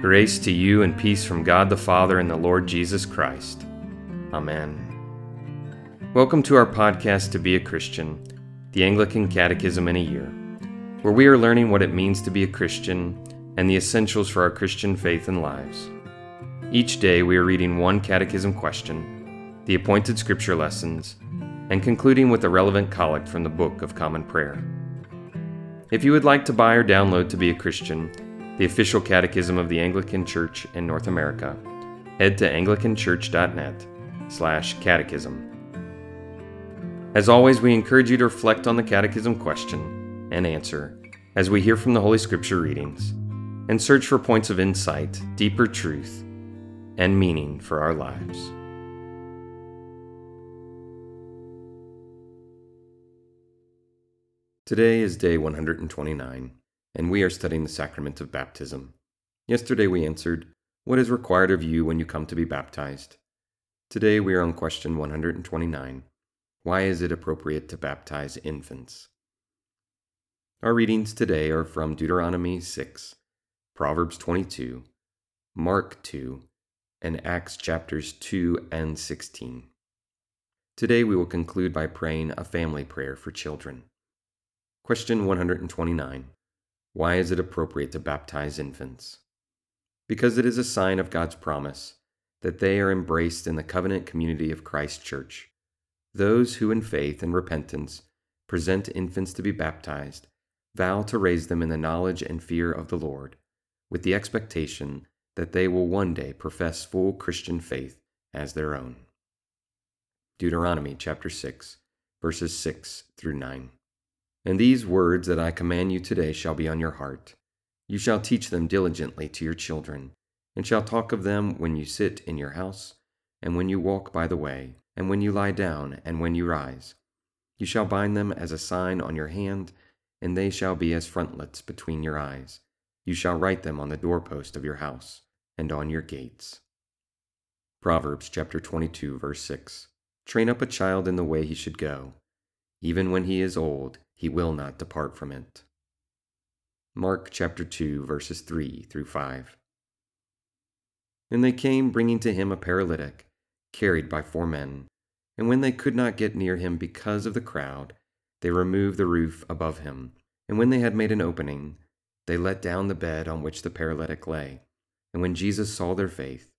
Grace to you and peace from God the Father and the Lord Jesus Christ. Amen. Welcome to our podcast, To Be a Christian, the Anglican Catechism in a Year, where we are learning what it means to be a Christian and the essentials for our Christian faith and lives. Each day we are reading one catechism question, the appointed scripture lessons, and concluding with a relevant collect from the Book of Common Prayer. If you would like to buy or download To Be a Christian, the official catechism of the Anglican Church in North America, head to anglicanchurch.net slash catechism. As always, we encourage you to reflect on the catechism question and answer as we hear from the Holy Scripture readings and search for points of insight, deeper truth, and meaning for our lives. Today is day 129, and we are studying the sacrament of baptism. Yesterday we answered, What is required of you when you come to be baptized? Today we are on question 129 Why is it appropriate to baptize infants? Our readings today are from Deuteronomy 6, Proverbs 22, Mark 2, and Acts chapters 2 and 16. Today we will conclude by praying a family prayer for children. Question 129 Why is it appropriate to baptize infants? Because it is a sign of God's promise that they are embraced in the covenant community of Christ Church. Those who, in faith and repentance, present infants to be baptized vow to raise them in the knowledge and fear of the Lord, with the expectation that they will one day profess full Christian faith as their own. Deuteronomy chapter 6, verses 6 through 9. And these words that I command you today shall be on your heart. You shall teach them diligently to your children, and shall talk of them when you sit in your house, and when you walk by the way, and when you lie down, and when you rise. You shall bind them as a sign on your hand, and they shall be as frontlets between your eyes. You shall write them on the doorpost of your house, and on your gates. Proverbs chapter 22, verse 6. Train up a child in the way he should go. Even when he is old, he will not depart from it. Mark chapter 2, verses 3 through 5. And they came bringing to him a paralytic, carried by four men. And when they could not get near him because of the crowd, they removed the roof above him. And when they had made an opening, they let down the bed on which the paralytic lay. And when Jesus saw their faith,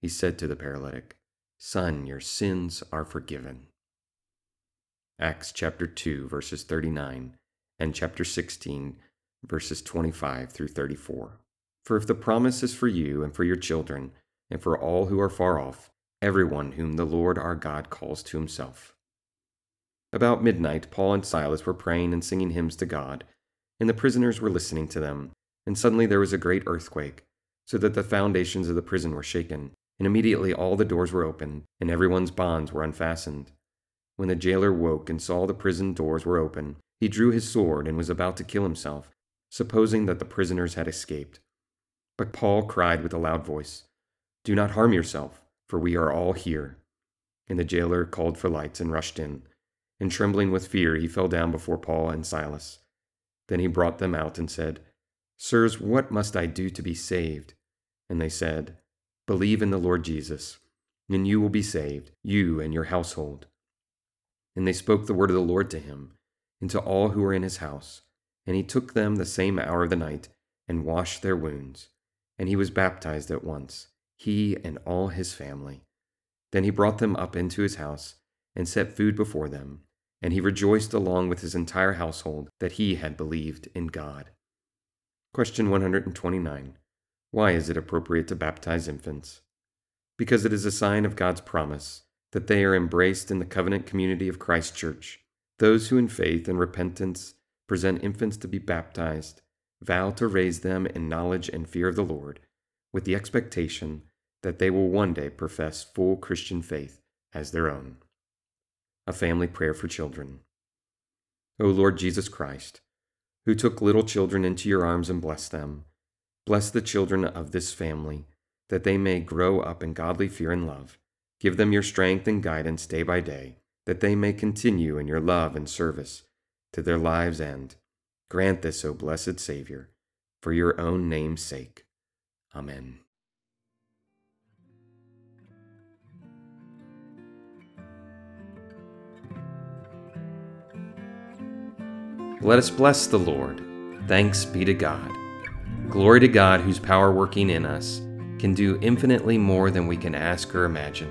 he said to the paralytic, Son, your sins are forgiven. Acts chapter 2, verses 39, and chapter 16, verses 25 through 34. For if the promise is for you and for your children, and for all who are far off, everyone whom the Lord our God calls to himself. About midnight, Paul and Silas were praying and singing hymns to God, and the prisoners were listening to them. And suddenly there was a great earthquake, so that the foundations of the prison were shaken, and immediately all the doors were opened, and everyone's bonds were unfastened. When the jailer woke and saw the prison doors were open, he drew his sword and was about to kill himself, supposing that the prisoners had escaped. But Paul cried with a loud voice, Do not harm yourself, for we are all here. And the jailer called for lights and rushed in. And trembling with fear, he fell down before Paul and Silas. Then he brought them out and said, Sirs, what must I do to be saved? And they said, Believe in the Lord Jesus, and you will be saved, you and your household. And they spoke the word of the Lord to him, and to all who were in his house. And he took them the same hour of the night, and washed their wounds. And he was baptized at once, he and all his family. Then he brought them up into his house, and set food before them. And he rejoiced along with his entire household that he had believed in God. Question 129. Why is it appropriate to baptize infants? Because it is a sign of God's promise that they are embraced in the covenant community of Christ Church. Those who in faith and repentance present infants to be baptized vow to raise them in knowledge and fear of the Lord, with the expectation that they will one day profess full Christian faith as their own. A family prayer for children. O Lord Jesus Christ, who took little children into your arms and blessed them, bless the children of this family, that they may grow up in godly fear and love Give them your strength and guidance day by day, that they may continue in your love and service to their lives' end. Grant this, O blessed Savior, for your own name's sake. Amen. Let us bless the Lord. Thanks be to God. Glory to God, whose power working in us can do infinitely more than we can ask or imagine.